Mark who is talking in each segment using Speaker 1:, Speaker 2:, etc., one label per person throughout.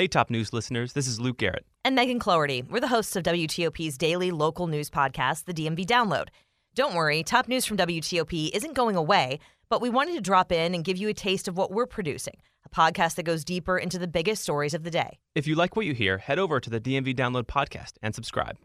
Speaker 1: Hey, top news listeners, this is Luke Garrett.
Speaker 2: And Megan Cloherty. We're the hosts of WTOP's daily local news podcast, the DMV Download. Don't worry, top news from WTOP isn't going away, but we wanted to drop in and give you a taste of what we're producing a podcast that goes deeper into the biggest stories of the day.
Speaker 1: If you like what you hear, head over to the DMV Download podcast and subscribe.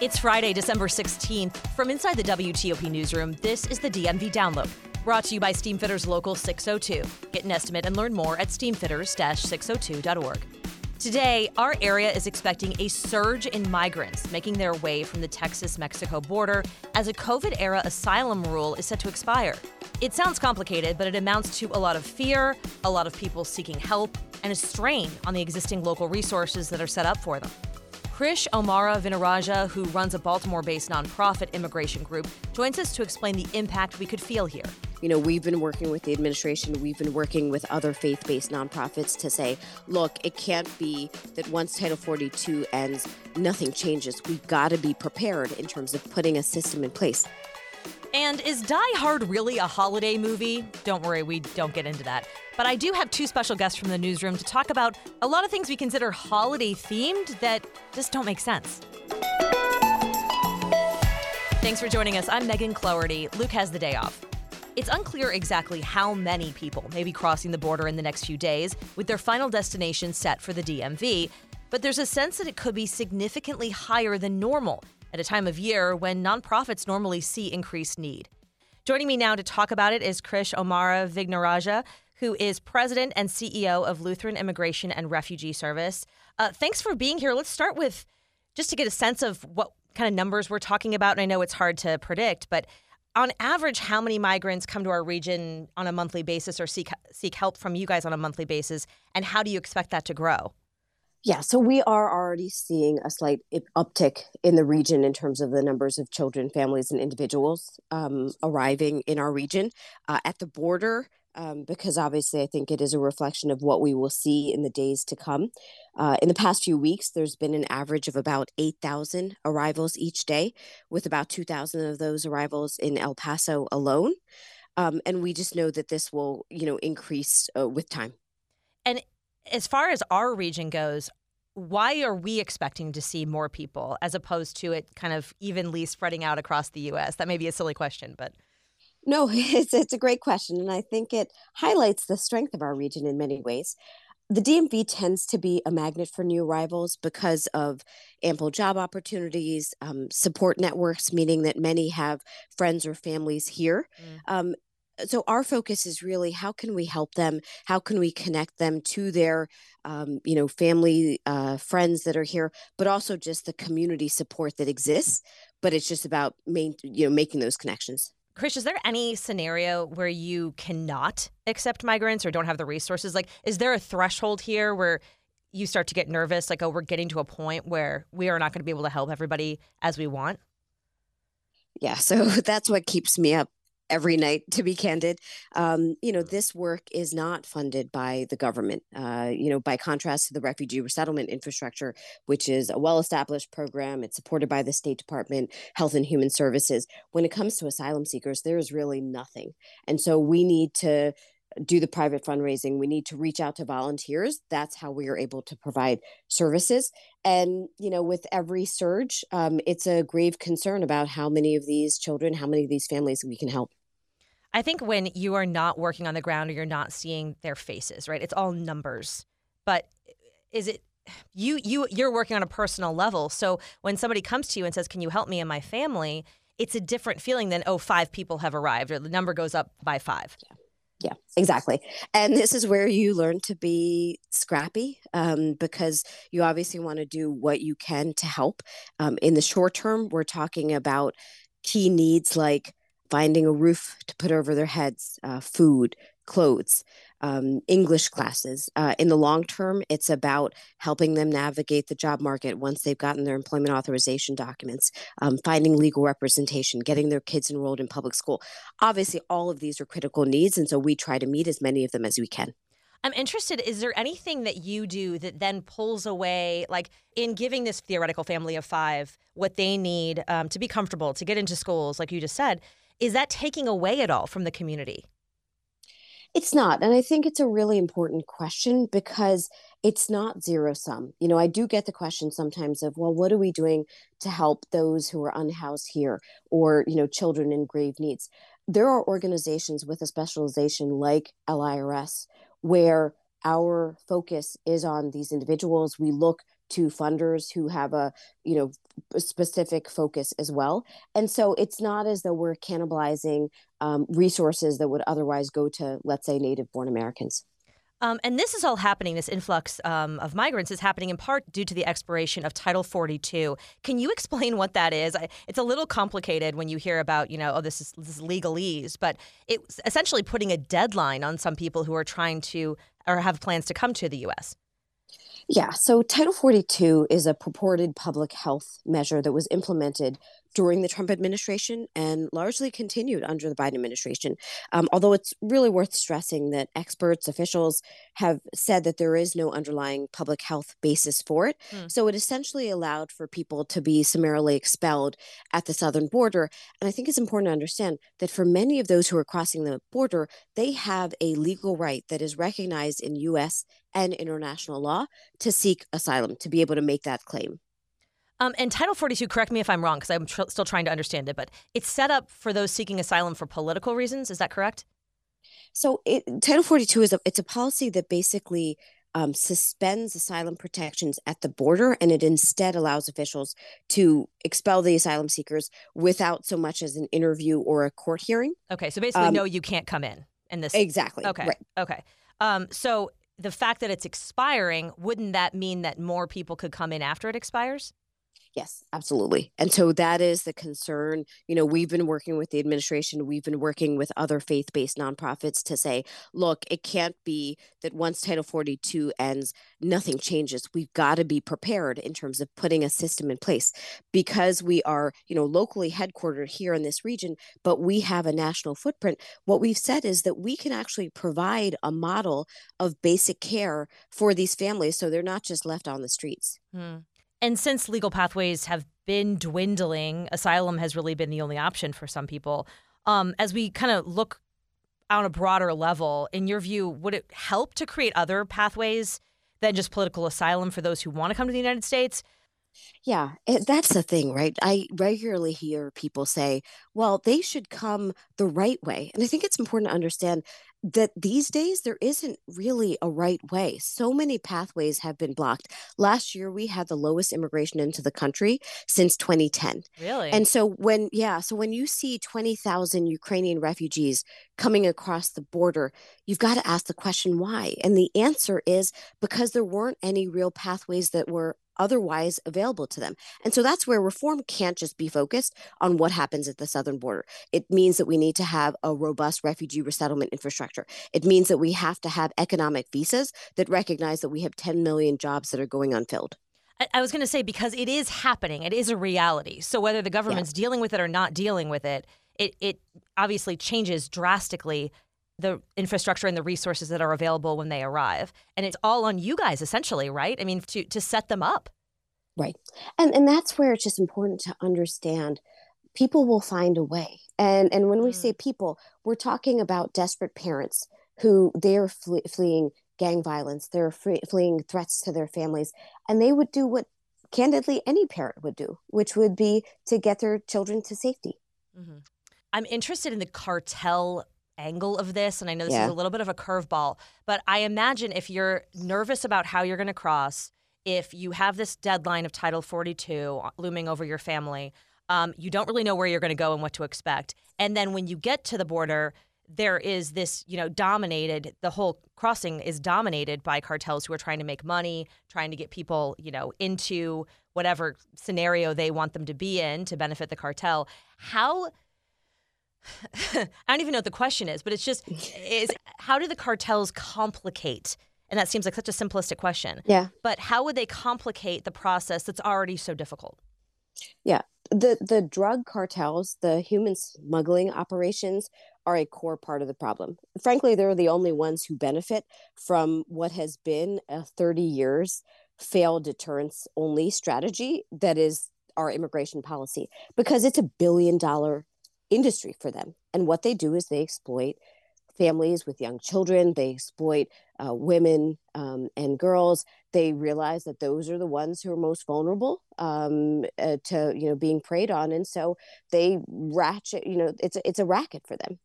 Speaker 2: It's Friday, December 16th. From inside the WTOP newsroom, this is the DMV Download. Brought to you by Steamfitters Local 602. Get an estimate and learn more at steamfitters-602.org. Today, our area is expecting a surge in migrants making their way from the Texas Mexico border as a COVID era asylum rule is set to expire. It sounds complicated, but it amounts to a lot of fear, a lot of people seeking help, and a strain on the existing local resources that are set up for them. Krish O'Mara Vignarajah, who runs a Baltimore based nonprofit immigration group, joins us to explain the impact we could feel here.
Speaker 3: You know, we've been working with the administration, we've been working with other faith based nonprofits to say, look, it can't be that once Title 42 ends, nothing changes. We've got to be prepared in terms of putting a system in place.
Speaker 2: And is Die Hard really a holiday movie? Don't worry, we don't get into that. But I do have two special guests from the newsroom to talk about a lot of things we consider holiday themed that just don't make sense. Thanks for joining us. I'm Megan Cloherty. Luke has the day off. It's unclear exactly how many people may be crossing the border in the next few days, with their final destination set for the DMV, but there's a sense that it could be significantly higher than normal at a time of year when nonprofits normally see increased need. Joining me now to talk about it is Krish O'Mara Vignarajah, who is president and CEO of Lutheran Immigration and Refugee Service. Uh, thanks for being here. Let's start with just to get a sense of what kind of numbers we're talking about. And I know it's hard to predict, but on average, how many migrants come to our region on a monthly basis or seek seek help from you guys on a monthly basis, and how do you expect that to grow?
Speaker 3: Yeah, so we are already seeing a slight uptick in the region in terms of the numbers of children, families, and individuals um, arriving in our region. Uh, at the border, um, because obviously I think it is a reflection of what we will see in the days to come. Uh, in the past few weeks, there's been an average of about 8,000 arrivals each day, with about 2,000 of those arrivals in El Paso alone. Um, and we just know that this will, you know, increase uh, with time.
Speaker 2: And as far as our region goes, why are we expecting to see more people as opposed to it kind of evenly spreading out across the U.S.? That may be a silly question, but
Speaker 3: no, it's it's a great question, and I think it highlights the strength of our region in many ways. The DMV tends to be a magnet for new arrivals because of ample job opportunities, um, support networks, meaning that many have friends or families here. Mm. Um, so our focus is really how can we help them how can we connect them to their um, you know family uh, friends that are here but also just the community support that exists but it's just about main, you know making those connections
Speaker 2: Krish, is there any scenario where you cannot accept migrants or don't have the resources? Like, is there a threshold here where you start to get nervous, like, oh, we're getting to a point where we are not going to be able to help everybody as we want?
Speaker 3: Yeah, so that's what keeps me up every night to be candid. Um, you know this work is not funded by the government uh, you know by contrast to the refugee resettlement infrastructure which is a well-established program. It's supported by the state department health and human services. When it comes to asylum seekers there is really nothing. And so we need to do the private fundraising. We need to reach out to volunteers. That's how we are able to provide services. And you know with every surge um, it's a grave concern about how many of these children how many of these families we can help
Speaker 2: i think when you are not working on the ground or you're not seeing their faces right? It's all numbers. But is it you you you're working on a personal level. So when somebody comes to you and says can you help me and my family? it's a different feeling than oh five people have arrived or the number goes up by five.
Speaker 3: Yeah. Yeah, exactly. And this is where you learn to be scrappy um, because you obviously want to do what you can to help. Um, in the short term, we're talking about key needs like finding a roof to put over their heads, uh, food, clothes, um, English classes. Uh, in the long term, it's about helping them navigate the job market once they've gotten their employment authorization documents, um, finding legal representation, getting their kids enrolled in public school. Obviously, all of these are critical needs, and so we try to meet as many of them as we can.
Speaker 2: I'm interested. Is there anything that you do that then pulls away, like in giving this theoretical family of five what they need um, to be comfortable, to get into schools, like you just said? Is that taking away at all from the community?
Speaker 3: It's not. And I think it's a really important question because it's not zero sum. You know, I do get the question sometimes of, well, what are we doing to help those who are unhoused here or, you know, children in grave needs? There are organizations with a specialization like LIRS where our focus is on these individuals. We look to funders who have a you know specific focus as well and so it's not as though we're cannibalizing um, resources that would otherwise go to let's say native born americans
Speaker 2: um, and this is all happening, this influx um, of migrants is happening in part due to the expiration of Title 42. Can you explain what that is? I, it's a little complicated when you hear about, you know, oh, this is, this is legalese, but it's essentially putting a deadline on some people who are trying to or have plans to come to the U.S.
Speaker 3: Yeah, so Title 42 is a purported public health measure that was implemented during the Trump administration and largely continued under the Biden administration. Um, although it's really worth stressing that experts, officials have said that there is no underlying public health basis for it. Mm. So it essentially allowed for people to be summarily expelled at the southern border. And I think it's important to understand that for many of those who are crossing the border, they have a legal right that is recognized in US and international law to seek asylum, to be able to make that claim.
Speaker 2: Um, and Title 42, correct me if I'm wrong, because I'm tr- still trying to understand it, but it's set up for those seeking asylum for political reasons. Is that correct?
Speaker 3: So it, Title 42 is a, it's a policy that basically um, suspends asylum protections at the border, and it instead allows officials to expel the asylum seekers without so much as an interview or a court hearing.
Speaker 2: Okay, so basically, um, no, you can't come in. In this
Speaker 3: exactly.
Speaker 2: Okay.
Speaker 3: Right.
Speaker 2: Okay. Um, so the fact that it's expiring, wouldn't that mean that more people could come in after it expires?
Speaker 3: Yes, absolutely. And so that is the concern. You know, we've been working with the administration, we've been working with other faith based nonprofits to say, look, it can't be that once Title 42 ends, nothing changes. We've got to be prepared in terms of putting a system in place because we are, you know, locally headquartered here in this region, but we have a national footprint. What we've said is that we can actually provide a model of basic care for these families so they're not just left on the streets.
Speaker 2: Hmm. And since legal pathways have been dwindling, asylum has really been the only option for some people. Um, as we kind of look on a broader level, in your view, would it help to create other pathways than just political asylum for those who want to come to the United States?
Speaker 3: Yeah, it, that's the thing, right? I regularly hear people say, well, they should come the right way. And I think it's important to understand that these days there isn't really a right way. So many pathways have been blocked. Last year, we had the lowest immigration into the country since 2010.
Speaker 2: Really?
Speaker 3: And so, when, yeah, so when you see 20,000 Ukrainian refugees coming across the border, you've got to ask the question why. And the answer is because there weren't any real pathways that were otherwise available to them. And so that's where reform can't just be focused on what happens at the southern border. It means that we need to have a robust refugee resettlement infrastructure. It means that we have to have economic visas that recognize that we have 10 million jobs that are going unfilled.
Speaker 2: I was going to say because it is happening, it is a reality. So whether the government's yeah. dealing with it or not dealing with it, it it obviously changes drastically the infrastructure and the resources that are available when they arrive. And it's all on you guys essentially, right? I mean, to to set them up.
Speaker 3: Right. And and that's where it's just important to understand people will find a way. And and when we mm. say people, we're talking about desperate parents who they're fle- fleeing gang violence, they're fle- fleeing threats to their families, and they would do what candidly any parent would do, which would be to get their children to safety.
Speaker 2: Mm-hmm. I'm interested in the cartel angle of this and i know this yeah. is a little bit of a curveball but i imagine if you're nervous about how you're going to cross if you have this deadline of title 42 looming over your family um, you don't really know where you're going to go and what to expect and then when you get to the border there is this you know dominated the whole crossing is dominated by cartels who are trying to make money trying to get people you know into whatever scenario they want them to be in to benefit the cartel how I don't even know what the question is, but it's just is how do the cartels complicate? And that seems like such a simplistic question.
Speaker 3: Yeah.
Speaker 2: But how would they complicate the process that's already so difficult?
Speaker 3: Yeah. The the drug cartels, the human smuggling operations are a core part of the problem. Frankly, they're the only ones who benefit from what has been a 30 years failed deterrence only strategy that is our immigration policy because it's a billion dollar industry for them. And what they do is they exploit families with young children. They exploit uh, women um, and girls. They realize that those are the ones who are most vulnerable um, uh, to you know being preyed on, and so they ratchet. You know, it's it's a racket for them.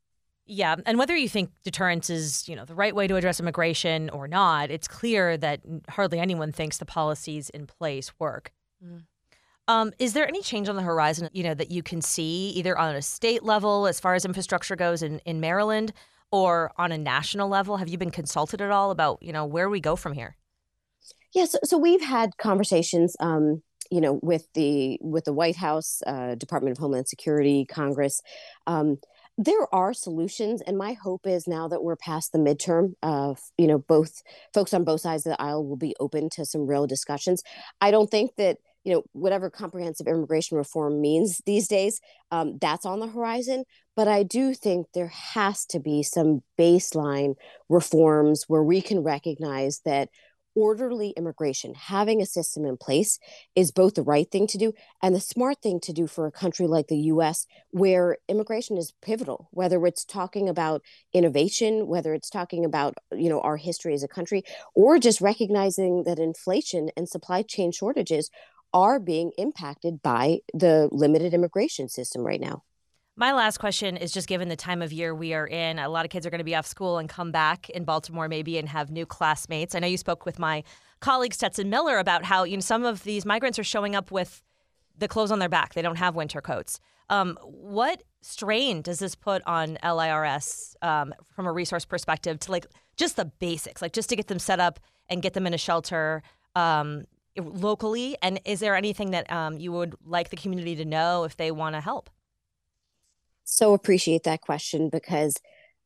Speaker 2: Yeah, and whether you think deterrence is, you know, the right way to address immigration or not, it's clear that hardly anyone thinks the policies in place work. Mm. Um, is there any change on the horizon, you know, that you can see either on a state level as far as infrastructure goes in, in Maryland or on a national level? Have you been consulted at all about, you know, where we go from here?
Speaker 3: Yes, yeah, so, so, we've had conversations, um, you know, with the with the White House, uh, Department of Homeland Security, Congress. Um, there are solutions, and my hope is now that we're past the midterm, uh, you know, both folks on both sides of the aisle will be open to some real discussions. I don't think that you know whatever comprehensive immigration reform means these days um, that's on the horizon. But i do think there has to be some baseline reforms where we can recognize that orderly immigration, having a system in place is both the right thing to do and the smart thing to do for a country like the US, where immigration is pivotal, whether it's talking about innovation, whether it's talking about, you know, our history as a country, or just recognizing that inflation and supply chain shortages are being impacted by the limited immigration system right now.
Speaker 2: My last question is just given the time of year we are in, a lot of kids are going to be off school and come back in Baltimore maybe and have new classmates. I know you spoke with my colleague Stetson Miller about how you know some of these migrants are showing up with the clothes on their back. They don't have winter coats. Um, what strain does this put on LIRS um, from a resource perspective to like just the basics, like just to get them set up and get them in a shelter um, locally? And is there anything that um, you would like the community to know if they want to help?
Speaker 3: so appreciate that question because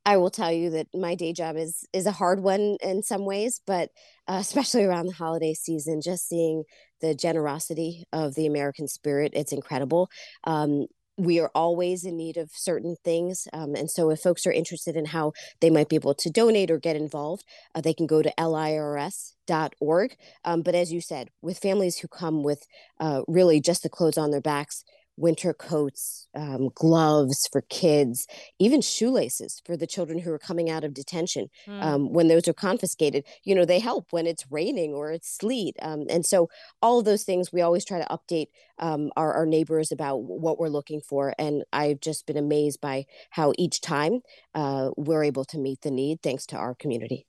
Speaker 3: I will tell you that my day job is is a hard one in some ways, but uh, especially around the holiday season, just seeing the generosity of the American spirit, it's incredible. Um, we are always in need of certain things. Um, and so, if folks are interested in how they might be able to donate or get involved, uh, they can go to lirs.org. Um, but as you said, with families who come with uh, really just the clothes on their backs, winter coats, um, gloves for kids, even shoelaces for the children who are coming out of detention. Mm. Um, when those are confiscated, you know, they help when it's raining or it's sleet. Um, and so, all of those things, we always try to update um, our, our, neighbors about what we're looking for. And I've just been amazed by how each time uh, we're able to meet the need thanks to our community.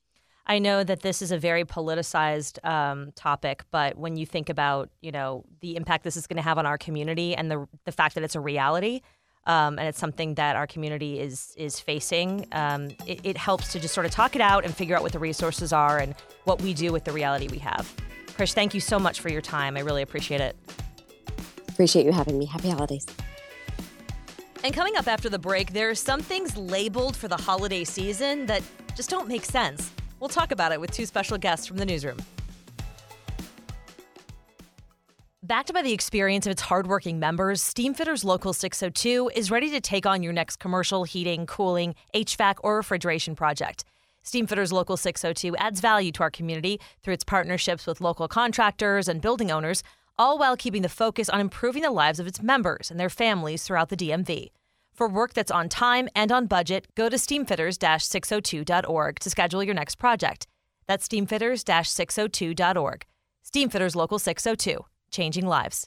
Speaker 2: I know that this is a very politicized um, topic, but when you think about you know the impact this is going to have on our community and the the fact that it's a reality. Um, and it's something that our community is is facing. Um, it, it helps to just sort of talk it out and figure out what the resources are and what we do with the reality we have. Krish, thank you so much for your time. I really appreciate it.
Speaker 3: Appreciate you having me. Happy holidays.
Speaker 2: And coming up after the break, there are some things labeled for the holiday season that just don't make sense. We'll talk about it with two special guests from the newsroom. Backed by the experience of its hardworking members, Steamfitters Local 602 is ready to take on your next commercial heating, cooling, HVAC, or refrigeration project. Steamfitters Local 602 adds value to our community through its partnerships with local contractors and building owners, all while keeping the focus on improving the lives of its members and their families throughout the DMV. For work that's on time and on budget, go to steamfitters-602.org to schedule your next project. That's steamfitters-602.org. Steamfitters Local 602, changing lives.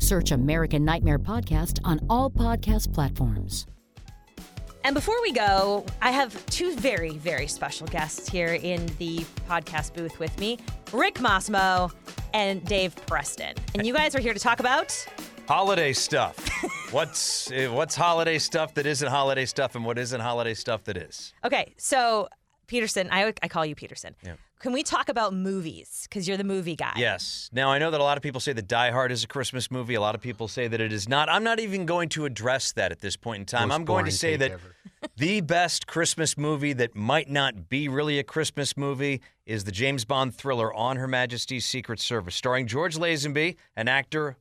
Speaker 4: Search American Nightmare Podcast on all podcast platforms.
Speaker 2: And before we go, I have two very, very special guests here in the podcast booth with me Rick Massimo and Dave Preston. And you guys are here to talk about
Speaker 5: holiday stuff. what's eh, what's holiday stuff that isn't holiday stuff and what isn't holiday stuff that is?
Speaker 2: Okay, so Peterson, I, I call you Peterson. Yeah. Can we talk about movies? Because you're the movie guy.
Speaker 5: Yes. Now, I know that a lot of people say that Die Hard is a Christmas movie. A lot of people say that it is not. I'm not even going to address that at this point in time. Most I'm going to say that The best Christmas movie that might not be really a Christmas movie is the James Bond thriller On Her Majesty's Secret Service, starring George Lazenby, an actor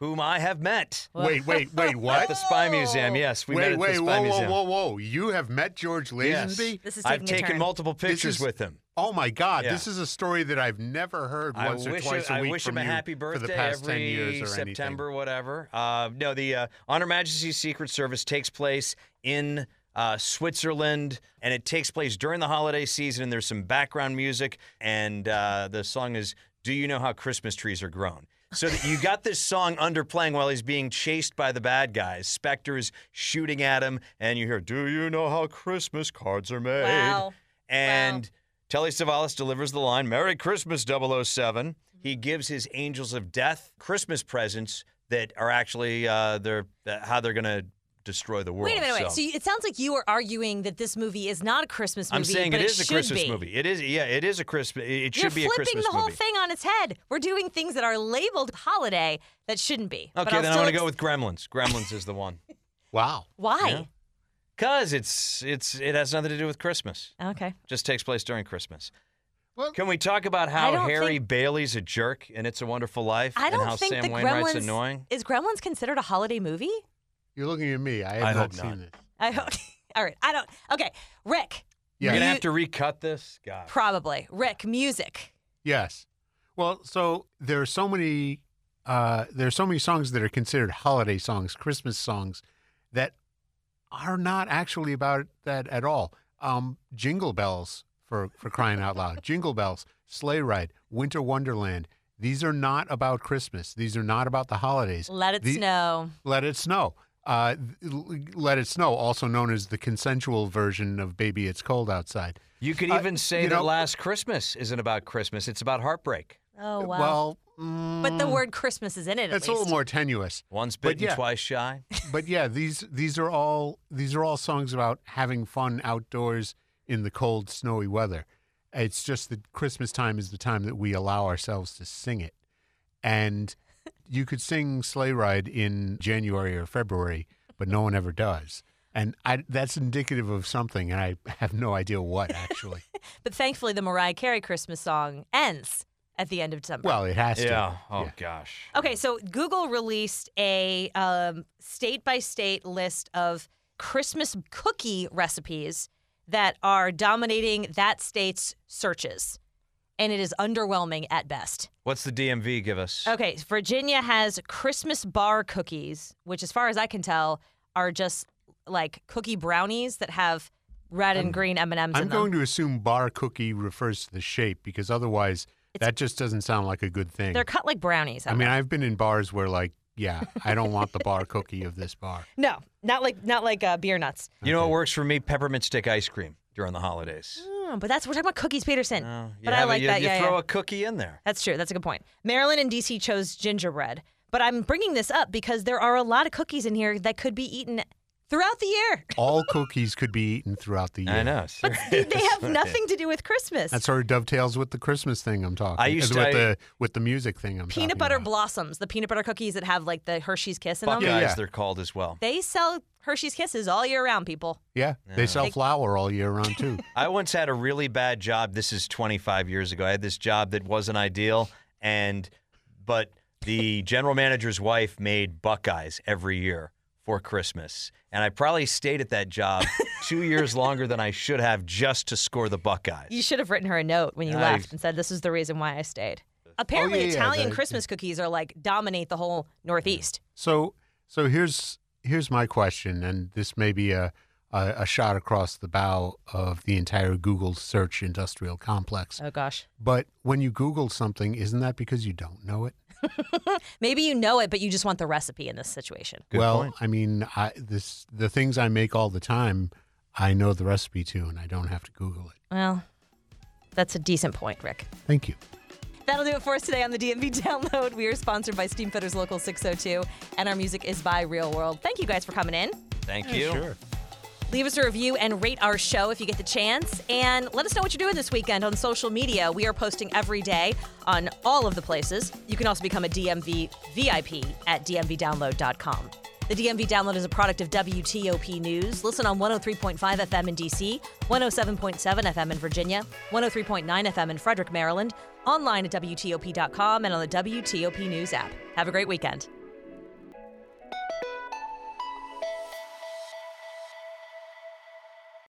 Speaker 5: whom I have met
Speaker 6: Wait, wait, wait, what?
Speaker 5: at the Spy Museum. Yes, we met
Speaker 6: Wait,
Speaker 5: at
Speaker 6: wait,
Speaker 5: the Spy
Speaker 6: whoa, whoa,
Speaker 5: Museum.
Speaker 6: whoa, whoa. You have met George Lazenby? Yes.
Speaker 2: This is
Speaker 5: I've
Speaker 2: a
Speaker 5: taken
Speaker 2: turn.
Speaker 5: multiple pictures
Speaker 6: is-
Speaker 5: with him.
Speaker 6: Oh my God!
Speaker 5: Yeah.
Speaker 6: This is a story that I've never heard
Speaker 5: I
Speaker 6: once or
Speaker 5: wish,
Speaker 6: twice
Speaker 5: I
Speaker 6: a week
Speaker 5: wish
Speaker 6: from
Speaker 5: him a
Speaker 6: you
Speaker 5: happy birthday
Speaker 6: for the past
Speaker 5: every
Speaker 6: ten years or
Speaker 5: September,
Speaker 6: anything.
Speaker 5: whatever. Uh, no, the uh, On Her Majesty's Secret Service takes place in uh, Switzerland, and it takes place during the holiday season. And there's some background music, and uh, the song is "Do You Know How Christmas Trees Are Grown." So that you got this song underplaying while he's being chased by the bad guys. Spectre's shooting at him, and you hear, "Do you know how Christmas cards are made?"
Speaker 2: Wow.
Speaker 5: And Telly Savalas delivers the line, Merry Christmas, 007. He gives his Angels of Death Christmas presents that are actually uh, they're, uh, how they're going to destroy the world.
Speaker 2: Wait a minute, wait.
Speaker 5: So-
Speaker 2: So you- it sounds like you are arguing that this movie is not a Christmas movie.
Speaker 5: I'm saying
Speaker 2: but
Speaker 5: it is a Christmas
Speaker 2: be.
Speaker 5: movie. It is, yeah, it is a Christmas. It
Speaker 2: You're
Speaker 5: should be a Christmas movie.
Speaker 2: flipping the whole
Speaker 5: movie.
Speaker 2: thing on its head. We're doing things that are labeled holiday that shouldn't be.
Speaker 5: Okay,
Speaker 2: I'll
Speaker 5: then I'm going to go with Gremlins. Gremlins is the one.
Speaker 6: Wow.
Speaker 2: Why?
Speaker 5: Yeah. Cause it's it's it has nothing to do with Christmas.
Speaker 2: Okay.
Speaker 5: Just takes place during Christmas.
Speaker 6: Well-
Speaker 5: Can we talk about
Speaker 2: I
Speaker 5: how
Speaker 2: don't
Speaker 5: Harry
Speaker 2: think-
Speaker 5: Bailey's a jerk and It's a Wonderful Life
Speaker 2: I don't
Speaker 5: and how
Speaker 2: think
Speaker 5: Sam
Speaker 2: the
Speaker 5: Wainwright's
Speaker 2: Gremlins
Speaker 5: annoying?
Speaker 2: is Gremlins considered a holiday movie.
Speaker 6: You're looking at me. I have
Speaker 5: I
Speaker 6: not seen
Speaker 5: not.
Speaker 6: this.
Speaker 2: I hope. All right. I don't. Okay. Rick.
Speaker 6: Yeah.
Speaker 5: You're gonna
Speaker 2: You-
Speaker 5: have to recut this. God.
Speaker 2: Probably. Rick. Music.
Speaker 6: Yes. Well, so there are so many uh, there are so many songs that are considered holiday songs, Christmas songs, that are not actually about that at all. Um, Jingle bells for for crying out loud. Jingle bells, sleigh ride, winter wonderland. These are not about Christmas. These are not about the holidays.
Speaker 2: Let it
Speaker 6: The-
Speaker 2: snow.
Speaker 6: Let it snow. Uh, let it snow, also known as the consensual version of "Baby, It's Cold Outside."
Speaker 5: You could
Speaker 6: Uh,
Speaker 5: even say that
Speaker 6: know-
Speaker 5: Last Christmas isn't about Christmas. It's about heartbreak.
Speaker 2: Oh wow.
Speaker 6: Well,
Speaker 2: but the
Speaker 6: mm,
Speaker 2: word Christmas is in it. At
Speaker 6: it's a little more tenuous.
Speaker 5: Once bitten,
Speaker 6: yeah.
Speaker 5: twice shy.
Speaker 6: but yeah, these these are all these are all songs about having fun outdoors in the cold, snowy weather. It's just that Christmas time is the time that we allow ourselves to sing it, and you could sing "Sleigh Ride" in January or February, but no one ever does. And I, that's indicative of something, and I have no idea what actually.
Speaker 2: But thankfully, the Mariah Carey Christmas song ends at the end of December.
Speaker 6: well, it has to.
Speaker 5: Yeah. Oh
Speaker 6: Yeah.
Speaker 5: gosh.
Speaker 2: Okay, so Google released a um, state by state list of Christmas cookie recipes that are dominating that state's searches. And it is underwhelming at best.
Speaker 5: What's the DMV give us?
Speaker 2: Okay, Virginia has Christmas bar cookies, which, as far as I can tell, are just like cookie brownies that have red and green M and M's
Speaker 6: I'm
Speaker 2: in them.
Speaker 6: going to assume bar cookie refers to the shape because otherwise, that just doesn't sound like a good thing.
Speaker 2: They're cut like brownies.
Speaker 6: I mean, I've been in bars where, like, yeah, I don't want the bar cookie of this bar.
Speaker 2: no, not like not like uh, beer nuts.
Speaker 5: You know what works for me? Peppermint stick ice cream during the holidays.
Speaker 2: Oh, but that's we're talking about cookies, Peterson.
Speaker 5: Oh,
Speaker 2: but I
Speaker 5: have a-
Speaker 2: like
Speaker 5: you,
Speaker 2: that.
Speaker 5: You
Speaker 2: yeah,
Speaker 5: throw
Speaker 2: yeah.
Speaker 5: a cookie in there.
Speaker 2: That's true. That's a good point. Maryland and DC chose gingerbread, but I'm bringing this up because there are a lot of cookies in here that could be eaten throughout the year.
Speaker 6: All cookies could be eaten throughout the year.
Speaker 5: I know.
Speaker 2: But they they have nothing to do with Christmas.
Speaker 6: That sort of dovetails with the Christmas thing I'm talking.
Speaker 5: I used
Speaker 6: with
Speaker 5: to-
Speaker 6: the with the music thing I'm
Speaker 2: peanut
Speaker 6: talking
Speaker 2: butter
Speaker 6: about.
Speaker 2: blossoms, the peanut butter cookies that have like the Hershey's Kiss in them.
Speaker 5: Buckeyes,
Speaker 6: Yeah, yeah.
Speaker 5: they're called as well.
Speaker 2: They sell Hershey's Kisses all year round, people.
Speaker 6: Yeah, they sell
Speaker 2: They-
Speaker 6: flour all year round too.
Speaker 5: I once had a really bad job. This is 25 years ago. I had this job that wasn't ideal, and but the general manager's wife made Buckeyes every year for Christmas, and I probably stayed at that job two years longer than I should have just to score the Buckeyes.
Speaker 2: You should have written her a note when you
Speaker 5: I-
Speaker 2: left and said, "This is the reason why I stayed." Oh, Apparently,
Speaker 6: Oh, yeah, yeah,
Speaker 2: Italian
Speaker 6: the-
Speaker 2: Christmas cookies are like dominate the whole Northeast.
Speaker 6: so so here's here's my question, and this may be a, a a shot across the bow of the entire Google search industrial complex.
Speaker 2: Oh gosh.
Speaker 6: But when you Google something, isn't that because you don't know it?
Speaker 2: Maybe you know it, but you just want the recipe in this situation.
Speaker 5: Good
Speaker 6: well,
Speaker 5: point.
Speaker 6: I mean, I this the things I make all the time, I know the recipe to, and I don't have to Google it.
Speaker 2: Well, that's a decent point, Rick.
Speaker 6: Thank you.
Speaker 2: That'll do it for us today on the DMV Download. We are sponsored by Steamfitters Local 602, and our music is by Real World. Thank you guys for coming in.
Speaker 5: Thank you.
Speaker 2: Leave us a review and rate our show if you get the chance. And let us know what you're doing this weekend on social media. We are posting every day on all of the places. You can also become a DMV VIP at dmvdownload.com. The DMV download is a product of WTOP News. Listen on 103.5 FM in DC, 107.7 FM in Virginia, 103.9 FM in Frederick, Maryland, online at WTOP.com and on the WTOP News app. Have a great weekend.